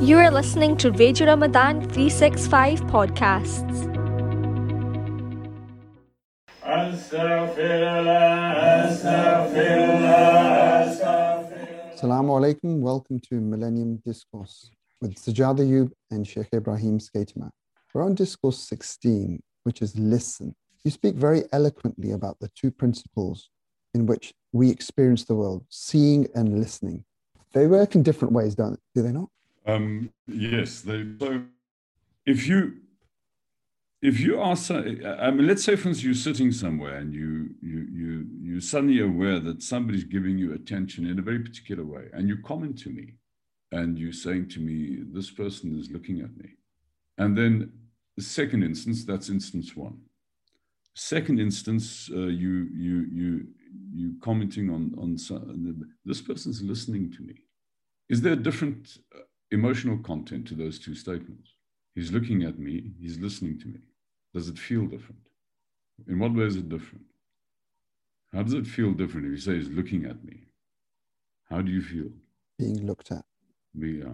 You are listening to Radio Ramadan 365 podcasts. Assalamu alaikum. Welcome to Millennium Discourse with Sajjad Ayub and Sheikh Ibrahim Schuitema. We're on Discourse 16, which is listen. You speak very eloquently about the two principles in which we experience the world, seeing and listening. They work in different ways, don't they? do they not? Um, yes. They, so if you if you are, I mean, let's say, for instance, you're sitting somewhere and you you you you're suddenly aware that somebody's giving you attention in a very particular way, and you comment to me, and you're saying to me, "This person is looking at me," and then the second instance, that's instance one. Second instance, uh, you you you you commenting on on some, this person's listening to me. Is there a different emotional content to those two statements? He's looking at me. He's listening to me. Does it feel different? In what way is it different? How does it feel different if you say he's looking at me? How do you feel? Being looked at. We, uh,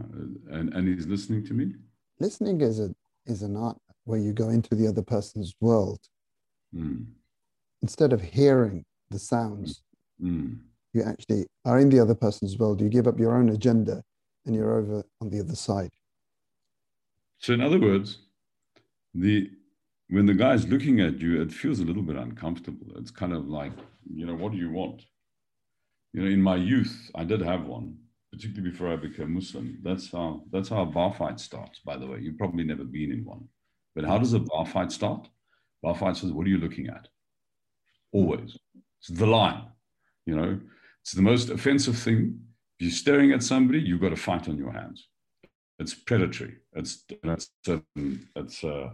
and, and he's listening to me? Listening is, a, is an art where you go into the other person's world. Mm. Instead of hearing the sounds, Mm. you actually are in the other person's world. You give up your own agenda and you're over on the other side. So, in other words, the when the guy's looking at you, it feels a little bit uncomfortable. It's kind of like, you know, what do you want? You know, in my youth, I did have one, particularly before I became Muslim. That's how that's how a bar fight starts, by the way. You've probably never been in one. But how does a bar fight start? Bar fight says, what are you looking at? Always. It's the line. You know, it's the most offensive thing. If you're staring at somebody, you've got a fight on your hands. It's predatory. It's it's it's uh,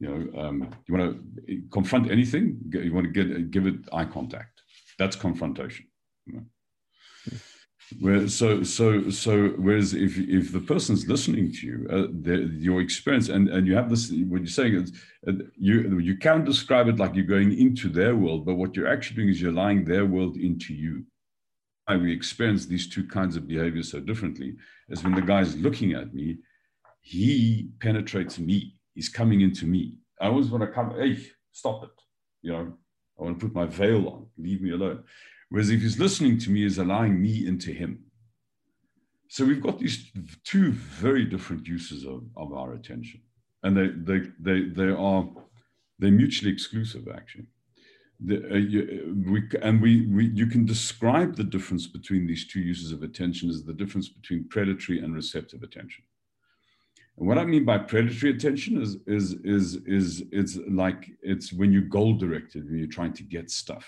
you know, um, you want to confront anything, you want to get give it eye contact. That's confrontation. You know? Where, so so so whereas if if the person's listening to you, uh, your experience and and you have this what you're saying is uh, you you can't describe it like you're going into their world, but what you're actually doing is you're allowing their world into you. We experience these two kinds of behavior so differently is when the guy's looking at me, he penetrates me he's coming into me. I always want to come, hey, stop it. You know, I want to put my veil on, leave me alone. Whereas if he's listening to me, he's allowing me into him. So we've got these two very different uses of, of our attention. And they, they, they, they are, they're mutually exclusive, actually. The, uh, you, we, and we, we, you can describe the difference between these two uses of attention as the difference between predatory and receptive attention. And what I mean by predatory attention is is is is it's like it's when you're goal directed when you're trying to get stuff.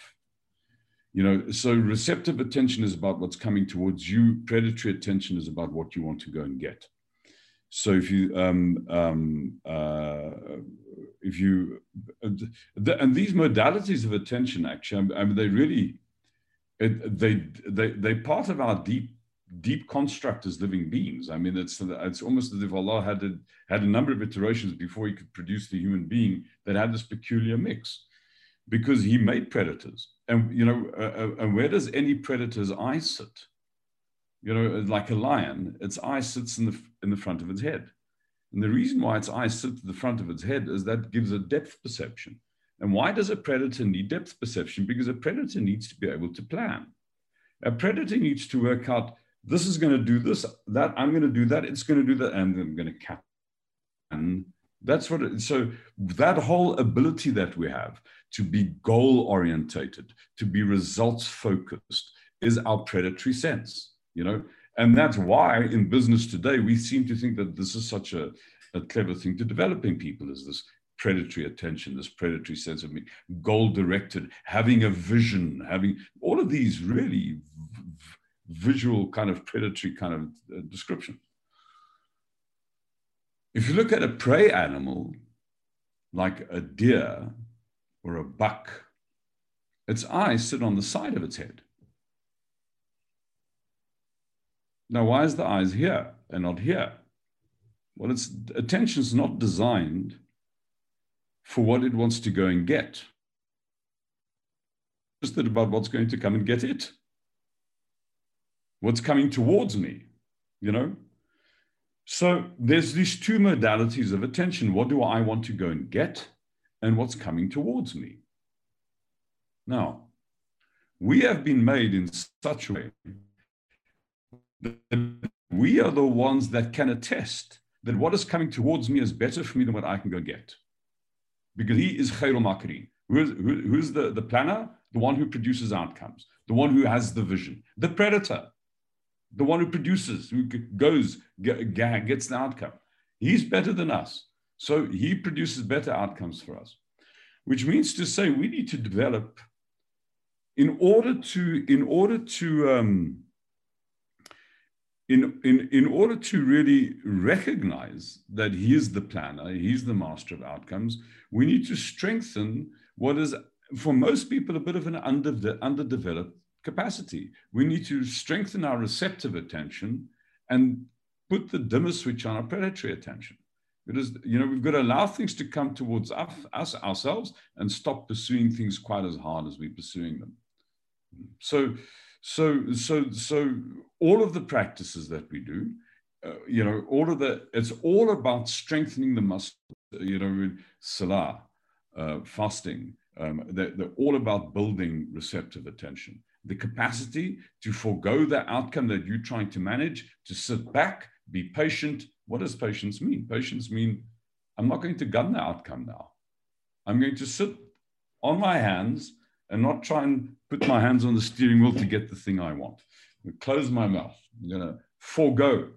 You know, so receptive attention is about what's coming towards you. Predatory attention is about what you want to go and get. So if you um, um, uh, if you and these modalities of attention actually, I mean, they really they they they part of our deep deep construct as living beings. I mean, it's it's almost as if Allah had a, had a number of iterations before He could produce the human being that had this peculiar mix, because He made predators. And you know, uh, uh, and where does any predator's eye sit? You know, uh, like a lion, its eye sits in the in the front of its head. And the reason why its eye sits at the front of its head is that gives a depth perception. And why does a predator need depth perception? Because a predator needs to be able to plan. A predator needs to work out this is going to do this, that, I'm going to do that, it's going to do that, and I'm going to cap. And that's what, it, so that whole ability that we have to be goal orientated, to be results focused, is our predatory sense, you know? And that's why in business today, we seem to think that this is such a, a clever thing to developing people is this predatory attention, this predatory sense of me, goal directed, having a vision, having all of these really visual kind of predatory kind of uh, description. If you look at a prey animal, like a deer or a buck, its eyes sit on the side of its head. Now, why is the eyes here and not here? Well, its attention is not designed for what it wants to go and get. Just about what's going to come and get it what's coming towards me, you know? So there's these two modalities of attention. What do I want to go and get? And what's coming towards me? Now, we have been made in such a way that we are the ones that can attest that what is coming towards me is better for me than what I can go get. Because he is Khairul Makirin. Who is, who, who's the, the planner? The one who produces outcomes, the one who has the vision, the predator the one who produces, who goes, gets the outcome. He's better than us. So he produces better outcomes for us, which means to say we need to develop in order to, in order to, um, in, in, in order to really recognize that he is the planner, he's the master of outcomes, we need to strengthen what is, for most people, a bit of an under, underdeveloped capacity. We need to strengthen our receptive attention and put the dimmer switch on our predatory attention. Because you know we've got to allow things to come towards us, us ourselves and stop pursuing things quite as hard as we're pursuing them. So, so, so, so all of the practices that we do, uh, you know, all of the it's all about strengthening the muscle. You know, salah, uh, fasting. Um, they're, they're all about building receptive attention the capacity to forego the outcome that you're trying to manage, to sit back, be patient. What does patience mean? Patience mean I'm not going to gun the outcome now. I'm going to sit on my hands and not try and put my hands on the steering wheel to get the thing I want. close my mouth. I'm going to forego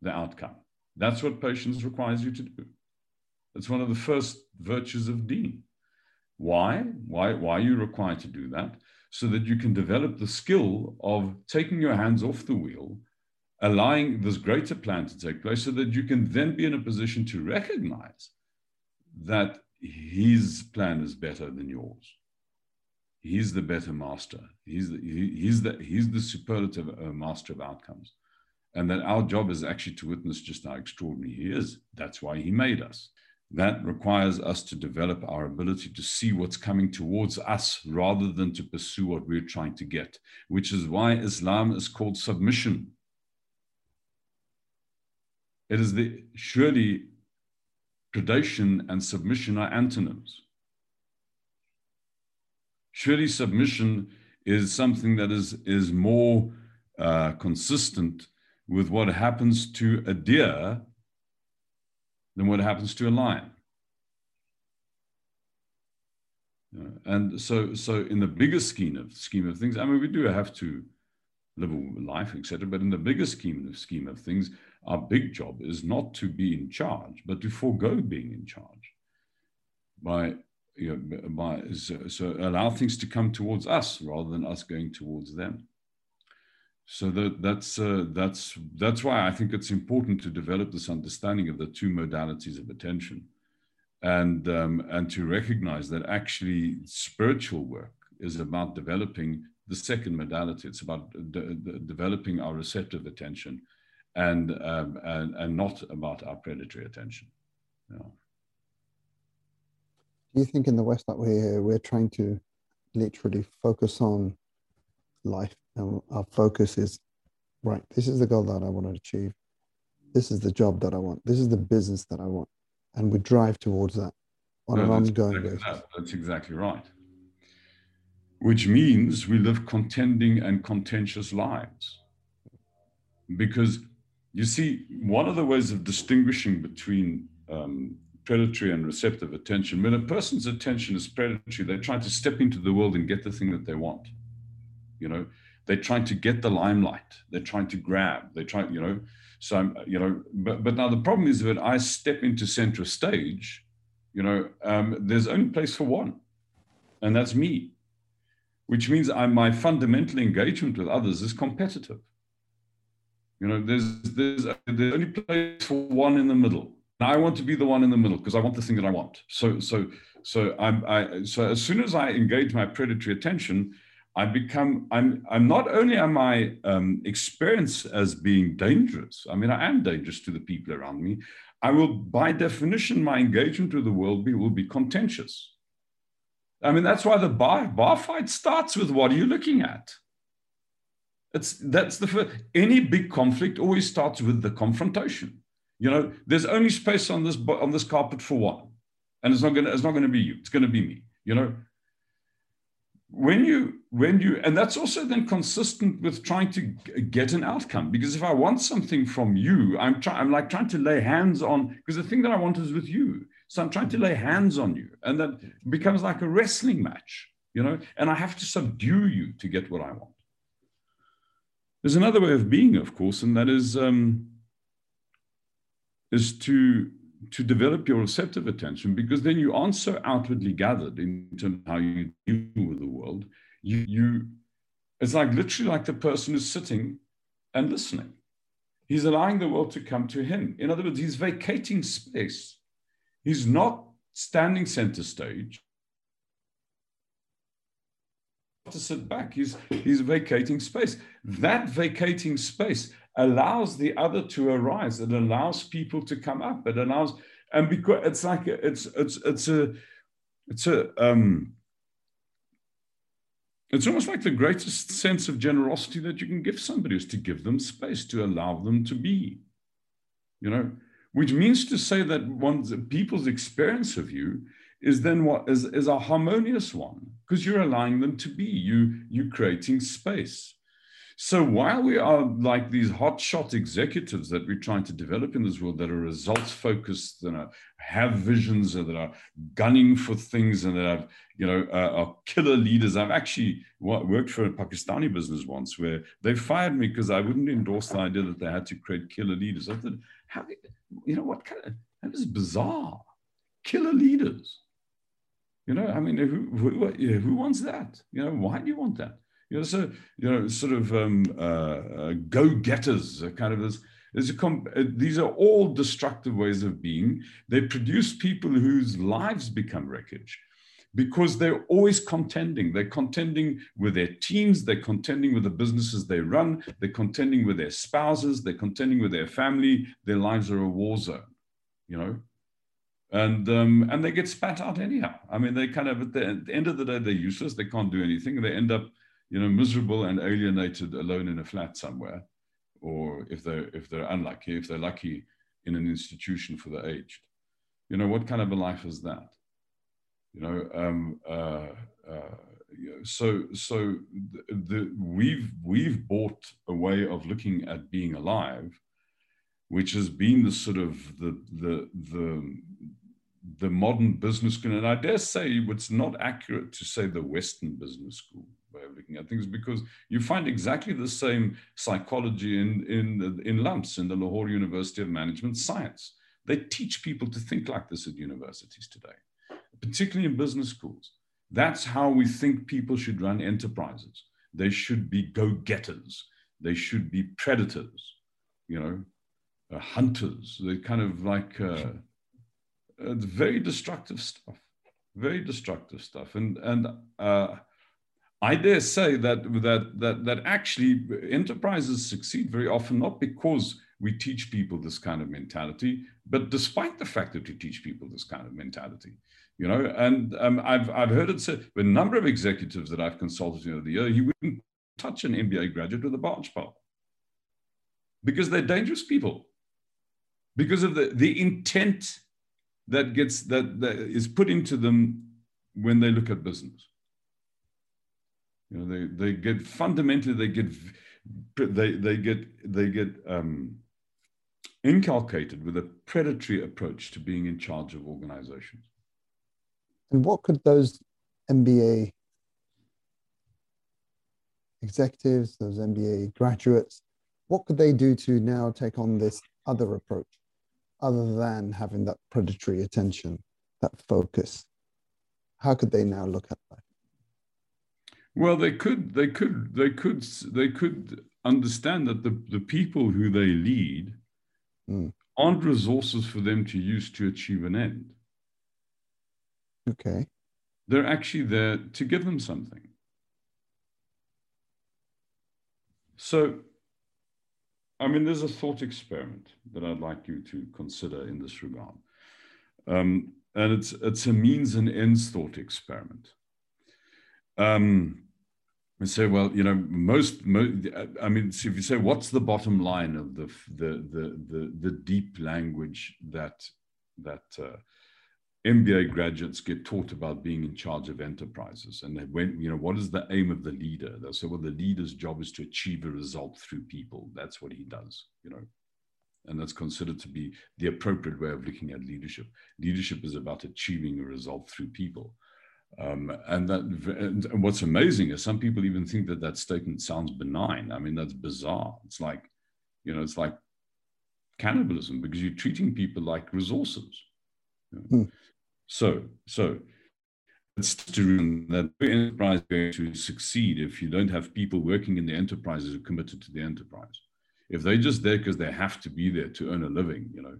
the outcome. That's what patience requires you to do. It's one of the first virtues of deen. Why? Why, why are you required to do that? so that you can develop the skill of taking your hands off the wheel, allowing this greater plan to take place, so that you can then be in a position to recognize that his plan is better than yours. He's the better master. He's the, he, he's the, he's the superlative uh, master of outcomes. And that our job is actually to witness just how extraordinary he is. That's why he made us that requires us to develop our ability to see what's coming towards us rather than to pursue what we're trying to get, which is why Islam is called submission. It is the surely predation and submission are antonyms. Surely submission is something that is, is more uh, consistent with what happens to a deer than what happens to a lion. and so, so in the bigger scheme of scheme of things, I mean, we do have to live a life, etc. But in the bigger scheme of scheme of things, our big job is not to be in charge, but to forego being in charge by you know, by so, so allow things to come towards us rather than us going towards them so that, that's uh, that's that's why I think it's important to develop this understanding of the two modalities of attention, and um, and to recognize that actually spiritual work is about developing the second modality. It's about de- de- developing our receptive attention, and um, and and not about our predatory attention. Do you think in the West that we're we're trying to literally focus on life and our focus is right this is the goal that i want to achieve. This is the job that i want. This is the business that i want. And we drive towards that on no, an ongoing exactly basis. that. that's exactly right. Which means we live contending and contentious lives. Because you see one of the ways of distinguishing between um, predatory and receptive attention. When a person's attention is predatory they're trying to step into the world and get the thing that they want. You know they're trying to get the limelight. They're trying to grab. They're trying you know so I'm, you know but but now the problem is that i step into center stage you know um, there's only place for one and that's me which means I, my fundamental engagement with others is competitive. You know there's there's there's only place for one in the middle and i want to be the one in the middle because i want the thing that i want so so so i'm i so as soon as i engage my predatory attention I become, I'm, I'm not only am I um, experienced as being dangerous, I mean, I am dangerous to the people around me. I will, by definition, my engagement with the world be, will be contentious. I mean, that's why the bar, bar fight starts with what are you looking at? It's, that's the first, any big conflict always starts with the confrontation. You know, there's only space on this on this carpet for one, and it's not gonna it's not gonna be you. It's gonna be me. You know, when you when you and that's also then consistent with trying to get an outcome. Because if i want something from you i'm trying i'm like trying to lay hands on because the thing that i want is with you. So i'm trying to lay hands on you. And that becomes like a wrestling match you know? And i have to subdue you to get what i want. There's another way of being of course and that is um is to to develop your receptive attention because then you aren't so outwardly gathered in terms of how you deal with the world. You, you, it's like literally like the person who's sitting and listening. He's allowing the world to come to him. In other words, he's vacating space. He's not standing center stage to sit back. He's, he's vacating space. That vacating space allows the other to arise. It allows people to come up. It allows, and because it's like a, it's it's it's a it's a um, it's almost like the greatest sense of generosity that you can give somebody is to give them space to allow them to be. You know, which means to say that one's people's experience of you is then what is, is a harmonious one because you're allowing them to be you you creating space so while we are like these hotshot executives that we're trying to develop in this world that are results focused and have visions and that are gunning for things and that have, you know, uh, are killer leaders. I've actually worked for a Pakistani business once where they fired me because I wouldn't endorse the idea that they had to create killer leaders. I thought, how, you know, what kind of, that is bizarre. Killer leaders. You know, I mean, who, who, who wants that? You know, why do you want that? You know, so you know, sort of um, uh, uh, go-getters, kind of this. Uh, these are all destructive ways of being. They produce people whose lives become wreckage because they're always contending. They're contending with their teams, they're contending with the businesses they run, they're contending with their spouses, they're contending with their family. Their lives are a war zone, you know. And um, and they get spat out anyhow. I mean, they kind of at the, at the end of the day, they're useless. They can't do anything. They end up you know, miserable and alienated alone in a flat somewhere, or if they're if they're unlucky, if they're lucky in an institution for the aged. You know, what kind of a life is that? You know, um, uh, uh, so so the, the, we've we've bought a way of looking at being alive, which has been the sort of the the the the modern business school, and I dare say it's not accurate to say the Western business school way of looking at things because you find exactly the same psychology in, in, in lumps in the Lahore University of Management Science. They teach people to think like this at universities today, particularly in business schools. That's how we think people should run enterprises. They should be go-getters. They should be predators, you know, uh, hunters. They're kind of like uh, uh, very destructive stuff, very destructive stuff. And, and uh, I dare say that, that, that, that actually enterprises succeed very often not because we teach people this kind of mentality, but despite the fact that we teach people this kind of mentality. You know, and um, I've, I've heard it said, a number of executives that I've consulted over the year, you wouldn't touch an MBA graduate with a barge pole because they're dangerous people, because of the, the intent that gets that, that is put into them when they look at business. You know, they, they get fundamentally they get they they get they get um, inculcated with a predatory approach to being in charge of organizations. And what could those MBA executives, those MBA graduates, what could they do to now take on this other approach, other than having that predatory attention, that focus? How could they now look at that? Well, they could, they could, they could, they could understand that the, the people who they lead mm. aren't resources for them to use to achieve an end. Okay. They're actually there to give them something. So, I mean, there's a thought experiment that I'd like you to consider in this regard. Um, and it's, it's a means and ends thought experiment. Um, and say, well, you know, most, most I mean, so if you say, what's the bottom line of the the the the, the deep language that that uh, MBA graduates get taught about being in charge of enterprises, and they went, you know, what is the aim of the leader? They'll say, well, the leader's job is to achieve a result through people. That's what he does, you know, and that's considered to be the appropriate way of looking at leadership. Leadership is about achieving a result through people. Um, and that and what's amazing is some people even think that that statement sounds benign. I mean, that's bizarre. It's like, you know, it's like cannibalism because you're treating people like resources. You know? hmm. So, so it's to that the enterprise is going to succeed if you don't have people working in the enterprises who are committed to the enterprise. If they're just there because they have to be there to earn a living, you know,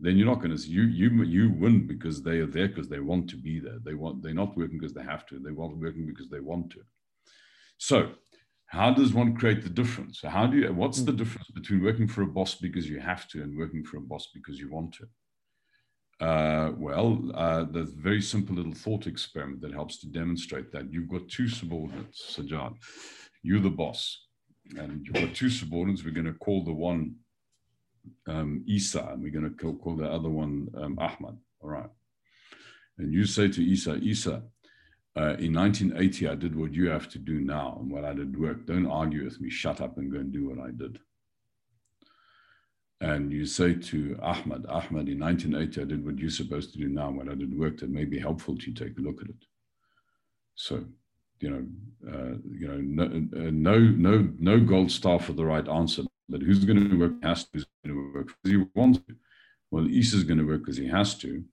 then you're not going to you you you win because they are there because they want to be there. They want they're not working because they have to. They want working because they want to. So, how does one create the difference? So how do you? What's the difference between working for a boss because you have to and working for a boss because you want to? Uh, well, uh, there's a very simple little thought experiment that helps to demonstrate that. You've got two subordinates, Sajjad. You're the boss, and you've got two subordinates. We're going to call the one um, Isa, and we're going to call, call the other one um, Ahmad. All right. And you say to Isa, Isa, uh, in 1980, I did what you have to do now, and what I did work. Don't argue with me. Shut up and go and do what I did. And you say to Ahmad, Ahmad, in 1980, I did what you're supposed to do now, what I did work that may be helpful to you. Take a look at it. So, you know, uh, you know, no, uh, no, no, no gold star for the right answer. But who's going to work has to, who's going to work because he wants to. Well, Isa's going to work because he has to,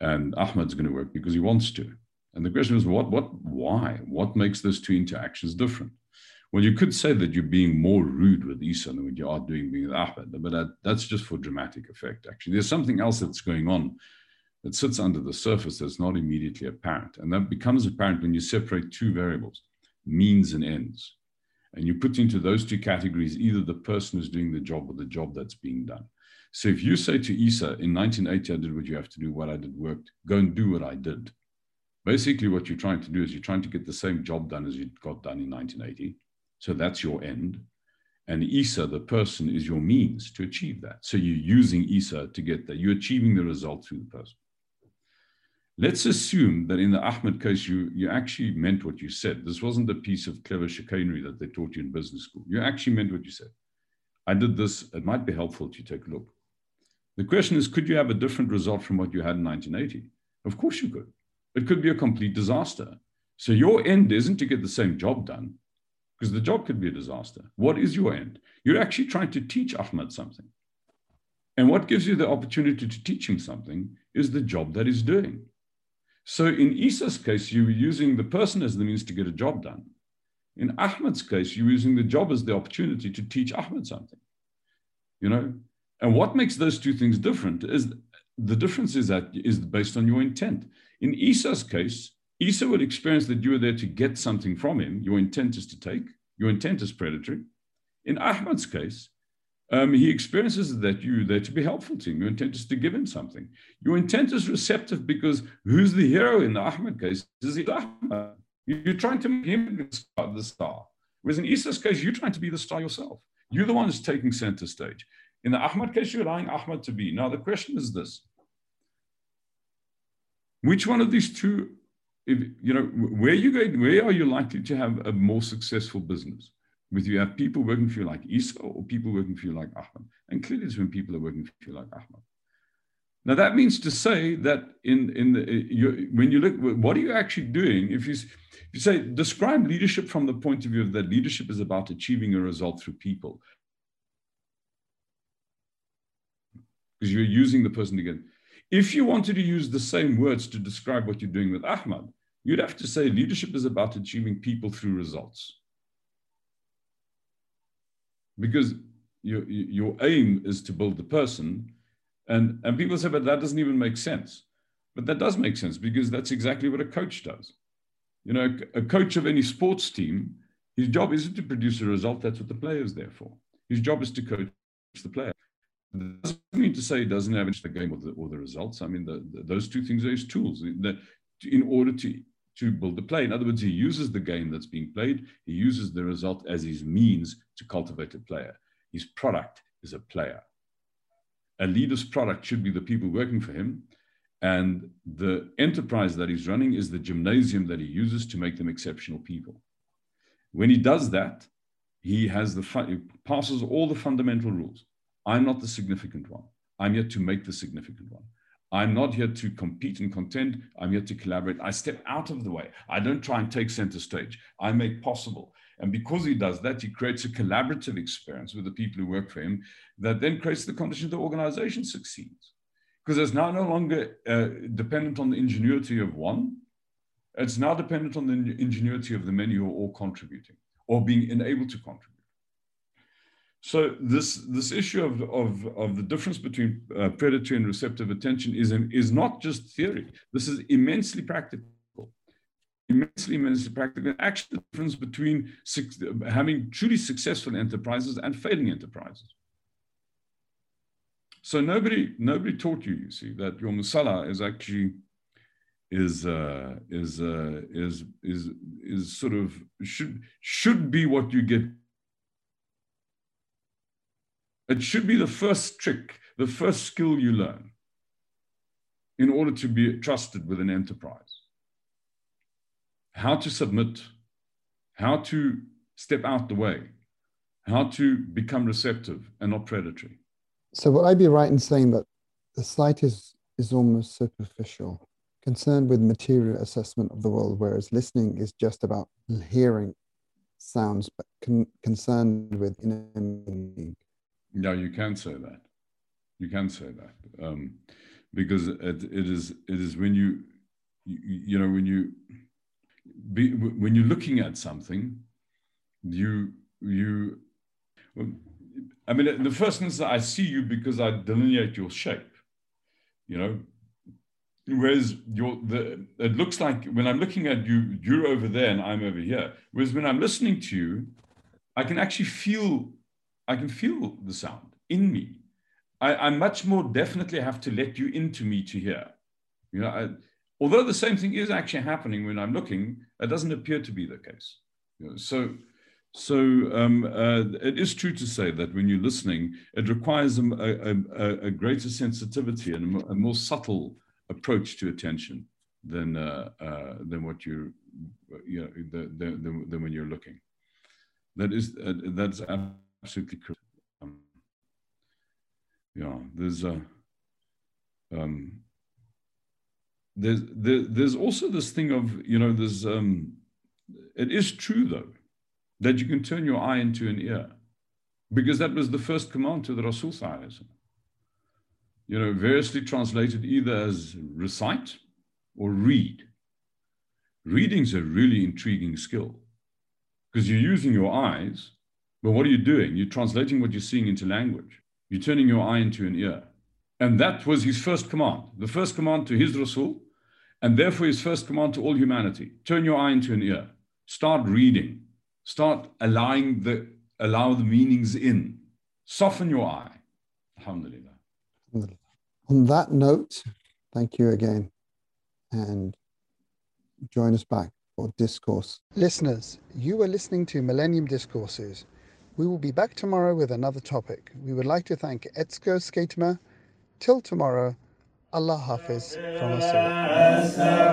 and Ahmed's going to work because he wants to. And the question is, what, what, why? What makes those two interactions different? Well, you could say that you're being more rude with Isa than what you are doing with Ahmed, but that, that's just for dramatic effect, actually. There's something else that's going on that sits under the surface that's not immediately apparent. And that becomes apparent when you separate two variables, means and ends. And you put into those two categories either the person who's doing the job or the job that's being done. So if you say to Isa, in 1980, I did what you have to do, what I did worked, go and do what I did. Basically, what you're trying to do is you're trying to get the same job done as you got done in 1980. So that's your end. And Isa, the person, is your means to achieve that. So you're using Isa to get there. You're achieving the result through the person. Let's assume that in the Ahmed case, you, you actually meant what you said. This wasn't a piece of clever chicanery that they taught you in business school. You actually meant what you said. I did this. It might be helpful to take a look. The question is, could you have a different result from what you had in 1980? Of course you could. It could be a complete disaster. So your end isn't to get the same job done, because the job could be a disaster. What is your end? You're actually trying to teach Ahmed something. And what gives you the opportunity to teach him something is the job that he's doing. So in Isa's case, you were using the person as the means to get a job done. In Ahmed's case, you're using the job as the opportunity to teach Ahmed something. You know, and what makes those two things different is the difference is that is based on your intent. In Isa's case, Isa would experience that you were there to get something from him. Your intent is to take. Your intent is predatory. In Ahmed's case, um, he experiences that you're there to be helpful to him. Your intent is to give him something. Your intent is receptive because who's the hero in the Ahmed case? Is it Ahmed? You're trying to make him the star. Whereas in Isa's case, you're trying to be the star yourself. You're the one who's taking center stage. In the Ahmed case, you're allowing Ahmed to be. Now, the question is this which one of these two, if, you know, where are you going, where are you likely to have a more successful business? With you have people working for you like Isa or people working for you like Ahmed. And clearly it's when people are working for you like Ahmed. Now that means to say that in, in the, you, when you look, what are you actually doing? If you, if you say, describe leadership from the point of view of that leadership is about achieving a result through people. Because you're using the person again. If you wanted to use the same words to describe what you're doing with Ahmad, you'd have to say leadership is about achieving people through results because your, your aim is to build the person. And, and people say, but that doesn't even make sense. But that does make sense because that's exactly what a coach does. You know, a coach of any sports team, his job isn't to produce a result. That's what the player is there for. His job is to coach the player. That doesn't mean to say he doesn't have the game or the, or the results. I mean, the, the, those two things are his tools. in order to to build the play. In other words, he uses the game that's being played, he uses the result as his means to cultivate a player. His product is a player. A leader's product should be the people working for him. And the enterprise that he's running is the gymnasium that he uses to make them exceptional people. When he does that, he has the he passes all the fundamental rules. I'm not the significant one. I'm yet to make the significant one. I'm not here to compete and contend. I'm here to collaborate. I step out of the way. I don't try and take center stage. I make possible. And because he does that, he creates a collaborative experience with the people who work for him that then creates the conditions the organization succeeds. Because it's now no longer uh, dependent on the ingenuity of one. It's now dependent on the ingenuity of the many who are all contributing or being enabled to contribute. So this this issue of of, of the difference between uh, predatory and receptive attention is an, is not just theory. This is immensely practical, immensely immensely practical. Actually, the difference between having truly successful enterprises and failing enterprises. So nobody nobody taught you, you see, that your masala is actually is uh, is uh, is is is sort of should should be what you get it should be the first trick, the first skill you learn in order to be trusted with an enterprise. How to submit, how to step out the way, how to become receptive and not predatory. So, would I be right in saying that the sight is, is almost superficial, concerned with material assessment of the world, whereas listening is just about hearing sounds, but con- concerned with inner meaning? Yeah, you can say that. You can say that um, because it, it is it is when you, you you know when you be, when you're looking at something, you you. I mean, the first instance, I see you because I delineate your shape. You know, whereas your the it looks like when I'm looking at you, you're over there and I'm over here. Whereas when I'm listening to you, I can actually feel I can feel the sound in me. I, I much more definitely have to let you into me to hear. You know, I, although the same thing is actually happening when I'm looking, it doesn't appear to be the case. You know, so, so um, uh, it is true to say that when you're listening, it requires a, a, a greater sensitivity and a, more subtle approach to attention than uh, uh, than what you you know than when you're looking. That is uh, that's absolutely correct. Um, yeah, there's a um, there's there, there's also this thing of you know there's um, it is true though that you can turn your eye into an ear because that was the first command to the Rasul you know variously translated either as recite or read reading's a really intriguing skill because you're using your eyes but what are you doing? You're translating what you're seeing into language. You're turning your eye into an ear. And that was his first command, the first command to his Rasul, and therefore his first command to all humanity. Turn your eye into an ear. Start reading. Start allowing the allow the meanings in. Soften your eye. Alhamdulillah. On that note, thank you again. And join us back for discourse. Listeners, you are listening to Millennium Discourses we will be back tomorrow with another topic. We would like to thank Etsko Schuitema. Till tomorrow, Allah Hafiz from us all.